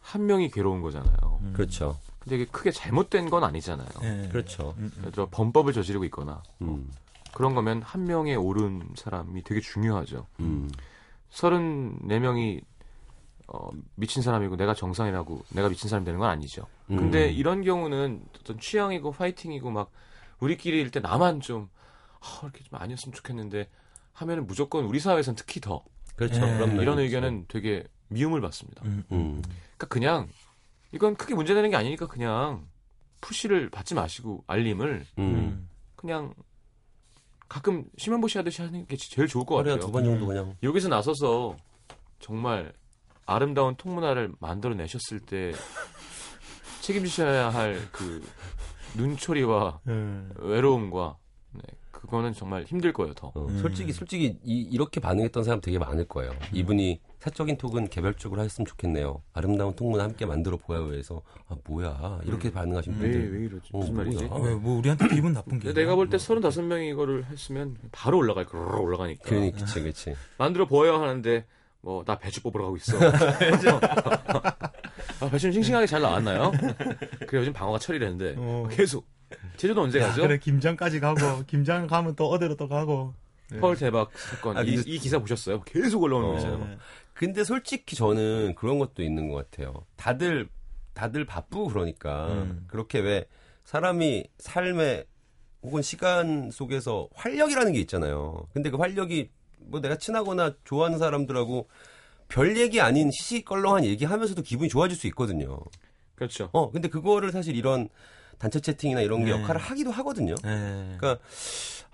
한 명이 괴로운 거잖아요. 그렇죠. 근데 이게 크게 잘못된 건 아니잖아요. 예. 그렇죠. 음, 음. 예를 들어 범법을 저지르고 있거나 음. 그런 거면 한 명의 옳은 사람이 되게 중요하죠. 음. 34명이 어, 미친 사람이고 내가 정상이라고 내가 미친 사람이 되는 건 아니죠. 음. 근데 이런 경우는 어떤 취향이고 파이팅이고 막 우리끼리일 때 나만 좀 아, 이렇게 좀 아니었으면 좋겠는데 하면은 무조건 우리 사회에선 특히 더 그렇죠. 예. 그런 이런 면이 의견은 되게 미움을 받습니다. 음, 있죠. 음. 그러니까 그냥 이건 크게 문제되는 게 아니니까 그냥 푸시를 받지 마시고 알림을 음. 음. 그냥 가끔 심현보시 하듯이 하는 게 제일 좋을 것 같아요. 두 번 정도 그냥 여기서 나서서 정말 아름다운 통문화를 만들어내셨을 때 책임지셔야 할 그 눈초리와 예. 외로움과 네, 그거는 정말 힘들 거예요 더. 어, 음. 솔직히 솔직히 이, 렇게 반응했던 사람 되게 많을 거예요. 이분이 사적인 톡은 개별적으로 하셨으면 좋겠네요. 아름다운 통문 함께 만들어 보아요 해서 아 뭐야 이렇게 반응하신 왜, 분들 왜 이러지? 어, 무슨 말이지? 뭐야. 왜, 뭐 우리한테 기분 나쁜 게. 내가 볼때 35명이 이거를 했으면 바로 올라갈 거로 올라가니까. 그니 그치 그치 만들어 보여야 하는데 뭐 나 배추 뽑으러 가고 있어. 아, 배추는 싱싱하게 잘 나왔나요? 그래 요즘 방어가 철이라는데 어. 계속 제주도 언제 야, 가죠? 그래 김장까지 가고 김장 가면 또 어디로 또 가고. 예. 펄 대박 사건 아, 이, 이 기사 보셨어요? 계속 올라오는 어. 거 있잖아요. 예. 근데 솔직히 저는 그런 것도 있는 것 같아요. 다들 다들 바쁘고 그러니까 음. 그렇게 왜 사람이 삶의 혹은 시간 속에서 활력이라는 게 있잖아요. 근데 그 활력이 뭐 내가 친하거나 좋아하는 사람들하고 별 얘기 아닌 시시껄렁한 얘기하면서도 기분이 좋아질 수 있거든요. 그렇죠. 어, 근데 그거를 사실 이런 단체 채팅이나 이런 게 네. 역할을 하기도 하거든요. 예. 그러니까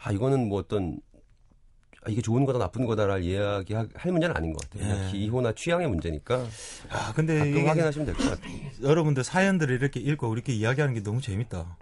아 이거는 뭐 어떤 아, 이게 좋은 거다 나쁜 거다를 이야기 할 문제는 아닌 것 같아요. 그냥 네. 기호나 취향의 문제니까 아 근데 가끔 이게 확인하시면 될 것 같아요. 여러분들 사연들을 이렇게 읽고 우리끼리 이야기하는 게 너무 재밌다.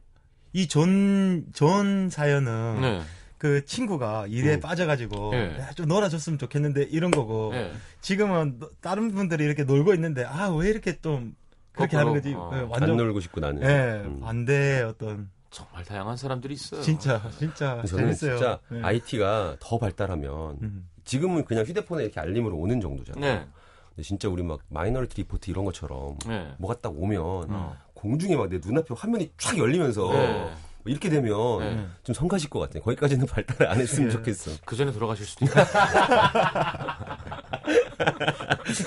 이 전, 전 사연은 네. 그 친구가 일에 음. 빠져가지고 네. 야, 좀 놀아줬으면 좋겠는데 이런 거고 네. 지금은 너- 다른 분들이 이렇게 놀고 있는데 아 왜 이렇게 좀 그렇게 거꾸로, 하는 거지 어. 예, 안 완전 놀고 싶고 나는. 예 음. 반대 어떤 정말 다양한 사람들이 있어요. 진짜 진짜 저는 재밌어요. 진짜 네. IT가 더 발달하면 음. 지금은 그냥 휴대폰에 이렇게 알림으로 오는 정도잖아요. 네. 근데 진짜 우리 막 Minority Report 이런 것처럼 네. 뭐가 딱 오면 어. 공중에 막 내 눈앞에 화면이 쫙 열리면서 네. 뭐 이렇게 되면 네. 좀 성가실 것 같아. 거기까지는 발달 안 했으면 네. 좋겠어. 그 전에 돌아가실 수도 있고.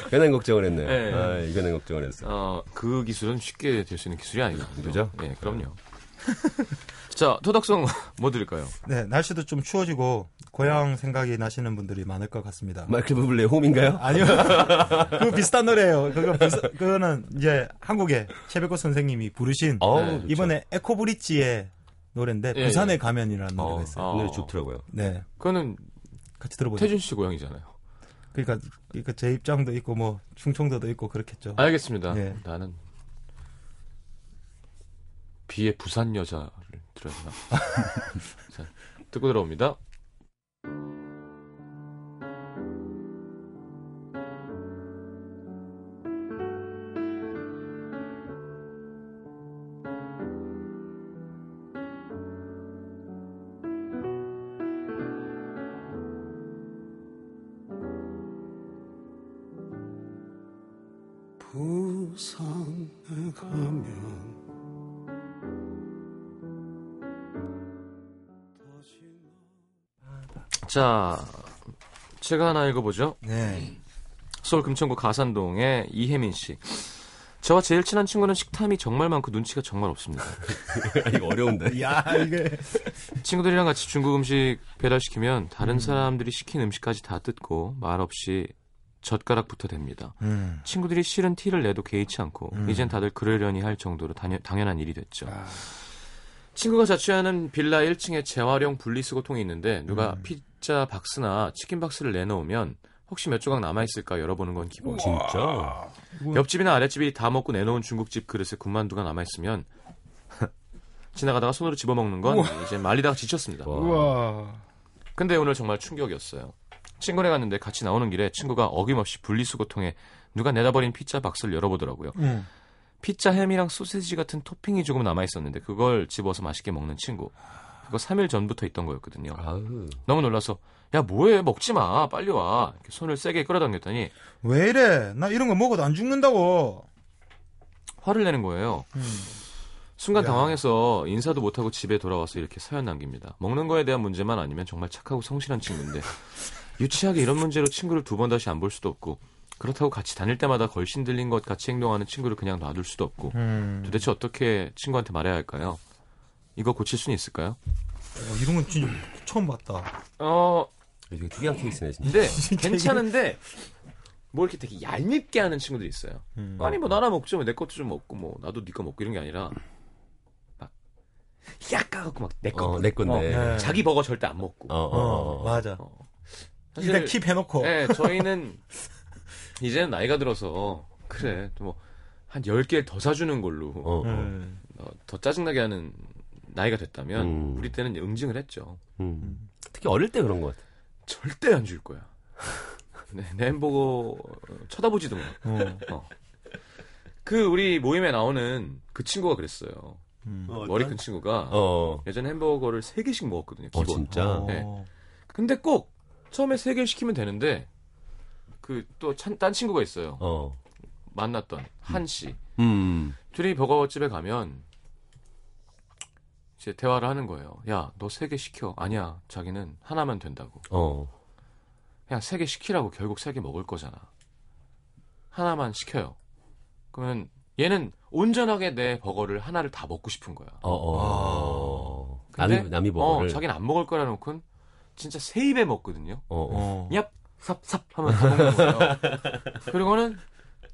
괜한 걱정을 했네. 네. 아, 괜한 걱정을 했어. 어, 그 기술은 쉽게 될 수 있는 기술이 아니거든요. 그죠? 예, 그럼요. 자, 토닥송 뭐 드릴까요? 네, 날씨도 좀 추워지고 고향 생각이 나시는 분들이 많을 것 같습니다. 마이클 부블레 홈인가요? 아니요. 그 비슷한 노래예요. 그거 비슷, 그거는 이제 한국의 최백호 선생님이 부르신 어우, 네. 이번에 에코브릿지의 노래인데 예, 부산에 예. 가면이라는 노래가 어, 있어요. 그 노래 좋더라고요. 네, 그거는 같이 들어보죠. 태준 씨 고향이잖아요. 그러니까, 그러니까 제 입장도 있고 뭐 충청도도 있고 그렇겠죠. 알겠습니다. 예. 나는 비의 부산 여자를 들어야 되나? 자, 듣고 들어옵니다. 자, 제가 하나 읽어보죠. 네. 서울 금천구 가산동의 이혜민 씨. 저와 제일 친한 친구는 식탐이 정말 많고 눈치가 정말 없습니다. 이거 어려운데. 야, 이게. 친구들이랑 같이 중국 음식 배달시키면 다른 사람들이 시킨 음식까지 다 뜯고 말없이 젓가락부터 댑니다. 음. 친구들이 싫은 티를 내도 개의치 않고 음. 이젠 다들 그러려니 할 정도로 당연, 당연한 일이 됐죠. 아. 친구가 자취하는 빌라 1층에 재활용 분리수거통이 있는데 누가 음. 피자 박스나 치킨 박스를 내놓으면 혹시 몇 조각 남아있을까 열어보는 건 기본. 진짜? 옆집이나 아랫집이 다 먹고 내놓은 중국집 그릇에 군만두가 남아있으면 지나가다가 손으로 집어먹는 건 이제 말리다가 지쳤습니다. 와. 우와. 근데 오늘 정말 충격이었어요. 친구네 갔는데 같이 나오는 길에 친구가 어김없이 분리수거통에 누가 내다버린 피자 박스를 열어보더라고요. 음. 피자 햄이랑 소세지 같은 토핑이 조금 남아있었는데 그걸 집어서 맛있게 먹는 친구. 그거 3일 전부터 있던 거였거든요. 아우. 너무 놀라서 야 뭐해 먹지 마 빨리 와 이렇게 손을 세게 끌어당겼더니 왜 이래? 나 이런 거 먹어도 안 죽는다고. 화를 내는 거예요. 음. 순간 야. 당황해서 인사도 못하고 집에 돌아와서 이렇게 사연 남깁니다. 먹는 거에 대한 문제만 아니면 정말 착하고 성실한 친구인데 유치하게 이런 문제로 친구를 두 번 다시 안 볼 수도 없고 그렇다고 같이 다닐 때마다 걸신 들린 것 같이 행동하는 친구를 그냥 놔둘 수도 없고 음. 도대체 어떻게 친구한테 말해야 할까요? 이거 고칠 수는 있을까요? 어, 이런 건 진짜 처음 봤다. 어 되게 특이한 케이스네, 진짜. 근데 괜찮은데 뭐 이렇게 되게 얄밉게 하는 친구들이 있어요. 음. 아니 뭐 나나 먹죠. 뭐내 것도 좀 먹고 뭐 나도 네 거 먹고 이런 게 아니라 막 약가갖고 막내 거. 어, 내 건데. 네. 자기 버거 절대 안 먹고. 어, 어, 어, 어. 맞아. 어. 일단 킵 해놓고. 네, 저희는 이제는 나이가 들어서 그래 뭐 한 10개를 더 사주는 걸로 어, 어. 음. 어, 더 짜증나게 하는 나이가 됐다면 음. 우리 때는 응징을 했죠. 음. 특히 어릴 때 그런 것 같아. 절대 안 줄 거야. 네, 내 햄버거 쳐다보지도 마. 어. 어. 그 우리 모임에 나오는 그 친구가 그랬어요. 음. 머리 큰 친구가 어. 예전에 햄버거를 3 개씩 먹었거든요. 어, 기본. 진짜? 어. 네. 근데 꼭 처음에 3개를 시키면 되는데 그 또 딴 친구가 있어요. 어. 만났던 한 씨. 음. 둘이 버거집에 가면 이제 대화를 하는 거예요. 야, 너 3개 시켜. 아니야. 자기는 하나면 된다고. 어. 그냥 3개 시키라고 결국 3개 먹을 거잖아. 하나만 시켜요. 그러면 얘는 온전하게 내 버거를 하나를 다 먹고 싶은 거야. 어, 어. 근데 남이, 남이 버거를. 어, 자기는 안 먹을 거라 놓고는 진짜 세 입에 먹거든요. 어, 어. 어. 얍, 삽, 삽 하면 다 먹는 거예요. 그리고는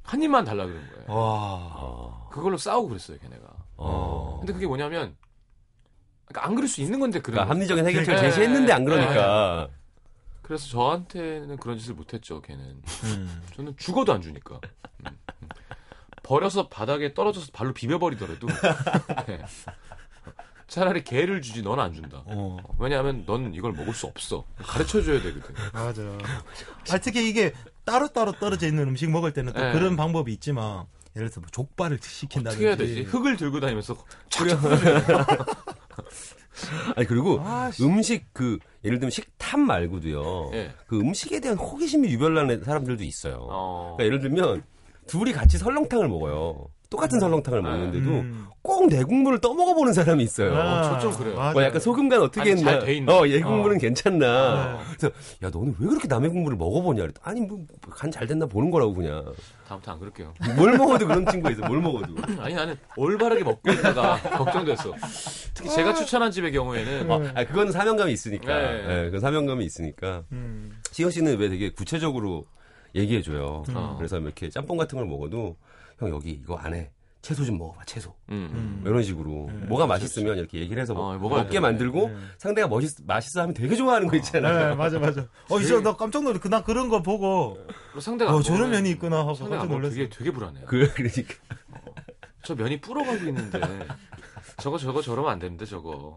한 입만 달라 그러는 거예요. 와. 어. 그걸로 싸우고 그랬어요, 걔네가. 어. 근데 그게 뭐냐면 그러니까 안 그럴 수 있는 건데 그런 그러니까 거. 합리적인 해결책을 네. 제시했는데 안 그러니까. 그래서 저한테는 그런 짓을 못했죠, 걔는. 음. 저는 죽어도 안 주니까. 음, 음. 버려서 바닥에 떨어져서 발로 비벼버리더라도 네. 차라리 개를 주지 넌 안 준다. 어. 왜냐하면 넌 이걸 먹을 수 없어. 가르쳐 줘야 되거든. 맞아. 아, 특히 이게 따로 따로 떨어져 있는 음식 먹을 때는 또 네. 그런 방법이 있지만, 예를 들어서 뭐 족발을 시킨다든지. 어떻게 해야 되지? 흙을 들고 다니면서 아니, 그리고 아, 씨. 음식 그, 예를 들면 식탐 말고도요. 예. 그 음식에 대한 호기심이 유별나는 사람들도 있어요. 어. 그러니까 예를 들면 둘이 같이 설렁탕을 먹어요. 똑같은 설렁탕을 먹는데도 음. 꼭내 국물을 떠먹어 보는 사람이 있어요. 아, 저좀 그래요. 맞아. 뭐 약간 소금 간 어떻게 아니, 했나? 잘돼 있나? 어, 얘 국물은 어. 괜찮나? 그래서 야 너는 왜 그렇게 남의 국물을 먹어보냐? 그랬더니 아니 뭐 간 잘 됐나 보는 거라고 그냥. 다음부터 안 그럴게요. 뭘 먹어도 그런 친구가 있어. 뭘 먹어도. 아니 나는 올바르게 먹고 있다가 걱정됐어. 특히 제가 추천한 집의 경우에는 어, 아, 그건 사명감이 있으니까. 네. 네, 그건 사명감이 있으니까. 음. 시영 씨는 왜 되게 구체적으로 얘기해줘요. 어. 그래서 이렇게 짬뽕 같은 걸 먹어도 형 여기 이거 안에 채소 좀 먹어봐 채소. 음, 음. 이런 식으로 뭐가 맛있으면 이렇게 얘기를 해서 어, 먹, 먹게 돼. 만들고 네. 상대가 멋있, 맛있어 하면 되게 좋아하는 거 있잖아요. 네, 맞아, 맞아. 어, 이제 나 깜짝 놀래. 그나 그런 거 보고, 상대가 어, 안 저런 면이 있구나 하고 상대가 깜짝 놀랐어. 되게 되게 불안해요. 그, 그러니까. 저 면이 불어가고 있는데 저거 저거 저러면 안 되는데 저거.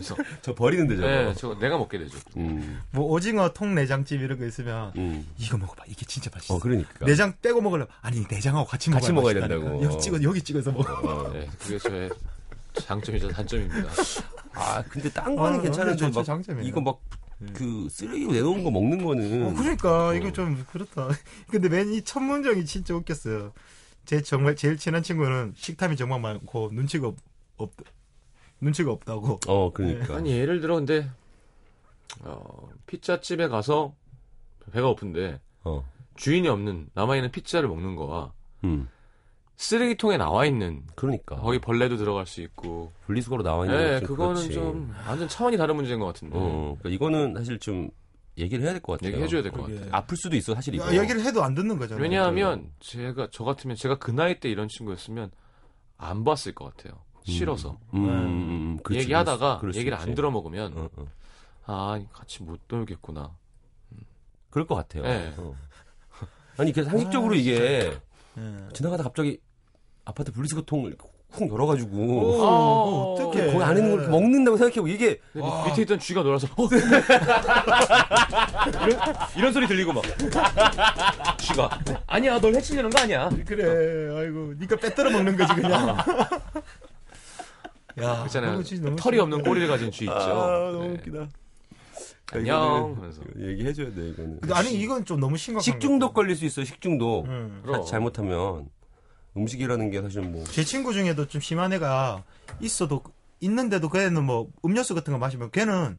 그래서 저 버리는데 저거. 네, 저거 내가 먹게 되죠. 음, 뭐, 오징어 통 내장집 이런 거 있으면, 음. 이거 먹어봐. 이게 진짜 맛있어. 어, 그러니까. 내장 빼고 먹으려면, 아니, 내장하고 같이 먹어야 같이 먹어야. 된다고. 여기 찍어, 여기 찍어서 먹어. 어. 네, 그게 저의 장점이자 단점입니다. 아, 근데 딴 거는 아, 괜찮은데 완전 막 장점이에요. 이거 막 그 쓰레기로 내놓은 거 먹는 거는 어, 그러니까, 어. 이거 좀, 그렇다. 근데 맨 이 첫 문장이 진짜 웃겼어요. 제 정말 제일 친한 친구는 식탐이 정말 많고, 눈치가 없, 없 눈치가 없다고. 어, 그러니까. 아니 예를 들어 근데 어, 피자집에 가서 배가 고픈데 어. 주인이 없는 남아 있는 피자를 먹는 거와 음. 쓰레기통에 나와 있는 그러니까. 거기 벌레도 들어갈 수 있고. 분리수거로 나와 있는 네, 건좀 그거는 그렇지. 좀 완전 차원이 다른 문제인 것 같은데. 어, 그러니까 이거는 사실 좀 얘기를 해야 될 것 같아요. 얘기해줘야 될 것. 같아요. 아플 수도 있어, 사실 이거. 야, 얘기를 해도 안 듣는 거잖아요. 왜냐하면 제가 저 같으면 제가 그 나이 때 이런 친구였으면 안 봤을 것 같아요. 싫어서 음, 음, 음, 그렇지, 얘기하다가 그럴 수 얘기를 있지. 안 들어 먹으면 어, 어. 아 같이 못 놀겠구나. 그럴 것 같아요. 네. 어. 아니, 그 상식적으로 아, 이게 예. 지나가다 갑자기 아파트 분리수거통을 훅 열어가지고 오, 어, 어떡해. 거기 안에 있는 걸 먹는다고 생각해보고 이게 근데 밑- 밑에 있던 쥐가 놀아서 어. 이런, 이런 소리 들리고 막 쥐가 아니야 널 해치려는 거 아니야. 그래, 아이고, 니가 빼들어 먹는 거지, 그냥. 야, 너무 털이. 없는 꼬리를 가진 쥐 있죠. 아, 너무 네. 웃기다. 안녕 하면서. 얘기해 줘야 돼 이거는. 근데 아니, 이건 좀 너무 심각한 식중독 거 걸릴 수 있어 식중독. 음. 잘못하면 음식이라는 게 사실 뭐 제 친구 중에도 좀 심한 애가 있어도, 있는데도 걔는 뭐, 음료수 같은 거 마시면 걔는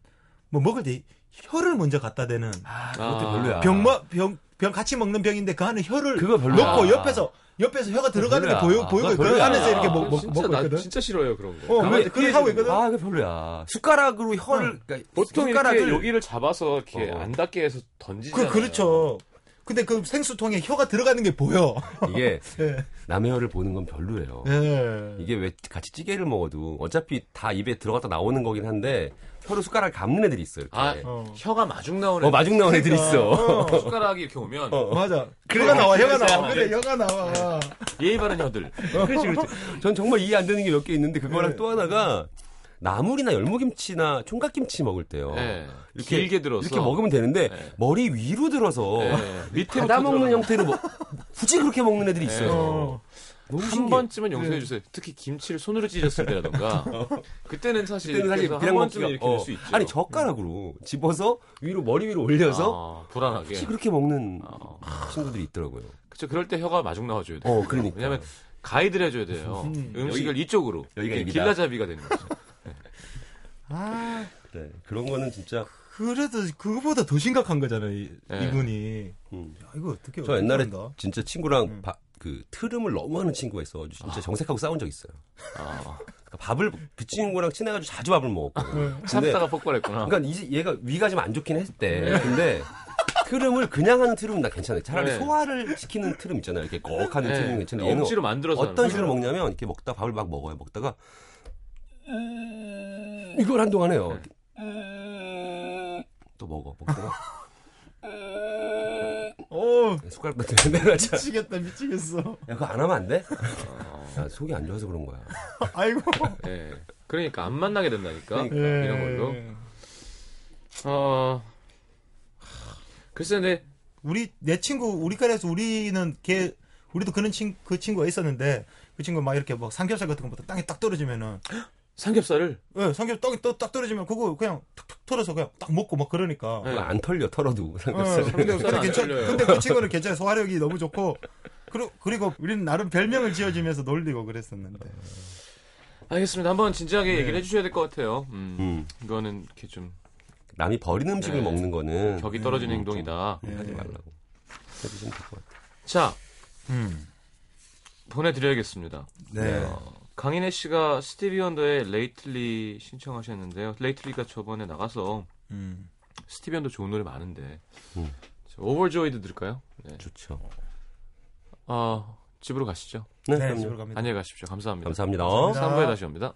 뭐 먹을 때 혀를 먼저 갖다 대는. 아, 그것도 아. 별로야. 병, 뭐, 병, 병 같이 먹는 병인데 그 안에 혀를 그거 별로야. 넣고 옆에서, 옆에서 혀가 들어가는 게. 보여, 보이고, 그 별로야. 안에서 이렇게 먹, 아, 먹, 진짜 먹고 나 있거든. 진짜 싫어요 그런 거. 어, 그래, 그래 하고 있거든. 아, 그게 별로야. 숟가락으로 혀를 그러니까 보통 숟가락을 이렇게 여기를 잡아서 이렇게 어. 안 닿게 해서 던지잖아요. 그, 그렇죠. 근데 그 생수통에 혀가 들어가는 게 보여. 이게 예. 남의 혀를 보는 건 별로예요. 예. 이게 왜 같이 찌개를 먹어도 어차피 다 입에 들어갔다 나오는 거긴 한데 혀로 숟가락을 감는 애들이 있어 이렇게. 아, 어. 혀가 마중 나오는 어 마중 나온 애들이 있어. 어, 숟가락이 이렇게 오면 맞아. 혀가 나와, 혀가 나와. 그래, 그래, 혀가 나와. 예의 바른 혀들. 그렇지 그렇지. 전 정말 이해 안 되는 게 몇 개 있는데 그거랑 네. 또 하나가 나물이나 열무김치나 총각김치 먹을 때요. 네. 이렇게 길게 들어서 이렇게 먹으면 되는데 네. 머리 위로 들어서 네. 밑에부터 받아 먹는 형태로 뭐, 굳이 그렇게 먹는 애들이 있어요. 어. 너무 한 신기해. 번쯤은 용서해 주세요. 특히 김치를 손으로 찢었을 때라던가. 그때는 사실 그때는 사실 그냥 한 번쯤은 먹기가 이렇게 어. 될수 있죠. 아니 젓가락으로 집어서 위로 머리 위로 올려서 아, 불안하게. 그렇게 먹는 어. 친구들이 있더라고요. 그쵸. 그럴 때 혀가 마중 나와 줘야 돼요. 어, 그러니까. 왜냐면 가이드를 해줘야 돼요. 음식을 이쪽으로. 여기가. 길라잡이가 되는 거죠. 아, 그래. 그런 거는 진짜 그래도 그거보다 더 심각한 거잖아요, 이, 네. 이분이. 음. 야, 이거 어떻게 저 옛날에 어떡한다. 진짜 친구랑 바- 그 트름을 너무 하는 친구가 있어. 진짜 정색하고 싸운 적 있어요. 아, 그러니까 밥을 그 친구랑 친해가지고 자주 밥을 먹었거든. 근데 참다가 폭발했구나. 그러니까 이제 얘가 위가 좀 안 좋긴 했대. 근데 트름을 그냥 하는 트름은 나 괜찮아요. 차라리 네. 소화를 시키는 트름 있잖아요. 이렇게 꺽하는 네. 트름이 괜찮아요. 얘는 억지로 만들어서 어떤 식으로. 먹냐면 이렇게 먹다 밥을 막 먹어요. 먹다가 이걸 한동안 해요. 또 먹어. 먹다가 오, 숟가락 같은 내려가자. 미치겠다, 미치겠어. 야, 그거 안 하면 안 돼? 야, 속이 안 좋아서 그런 거야. 아이고. 예. 그러니까 안 만나게 된다니까. 그러니까. 예. 이런 걸로. 어. 글쎄, 근데 우리 내 친구 우리 과에서 우리는 걔 우리도 그런 친 그 친구가 있었는데 그 친구 막 이렇게 뭐 삼겹살 같은 거부터 땅에 딱 떨어지면은 삼겹살을 예, 삼겹 땅에 또딱 떨어지면 그거 그냥 툭툭 털어서 그냥 딱 먹고 막 그러니까. 네. 안 털려, 털어도. 어, 삼겹살. 근데, 근데 안 괜찮. 근데 그 친구는 괜찮아 소화력이 너무 좋고 그리고, 그리고 우리는 나름 별명을 지어주면서 놀리고 그랬었는데. 알겠습니다. 한번 진지하게 네. 얘기를 해주셔야 될 것 같아요. 음, 음. 이거는 이렇게 좀 남이 버린 음식을 네. 먹는 거는 격이 떨어지는 음, 행동이다. 좀 하지 네. 말라고 해주시면 될것 같아요. 자, 음. 보내드려야겠습니다. 네. 어, 강인혜 씨가 스티비 원더의 Lately 신청하셨는데요. Lately가 저번에 나가서 음. 스티비 원더 좋은 노래 많은데 음. 오버조이드 들을까요? 네. 좋죠. 어, 집으로 가시죠. 네, 네. 집으로 갑니다. 안녕히 가십시오. 감사합니다. 감사합니다. 감사합니다. 3부에 다시 옵니다.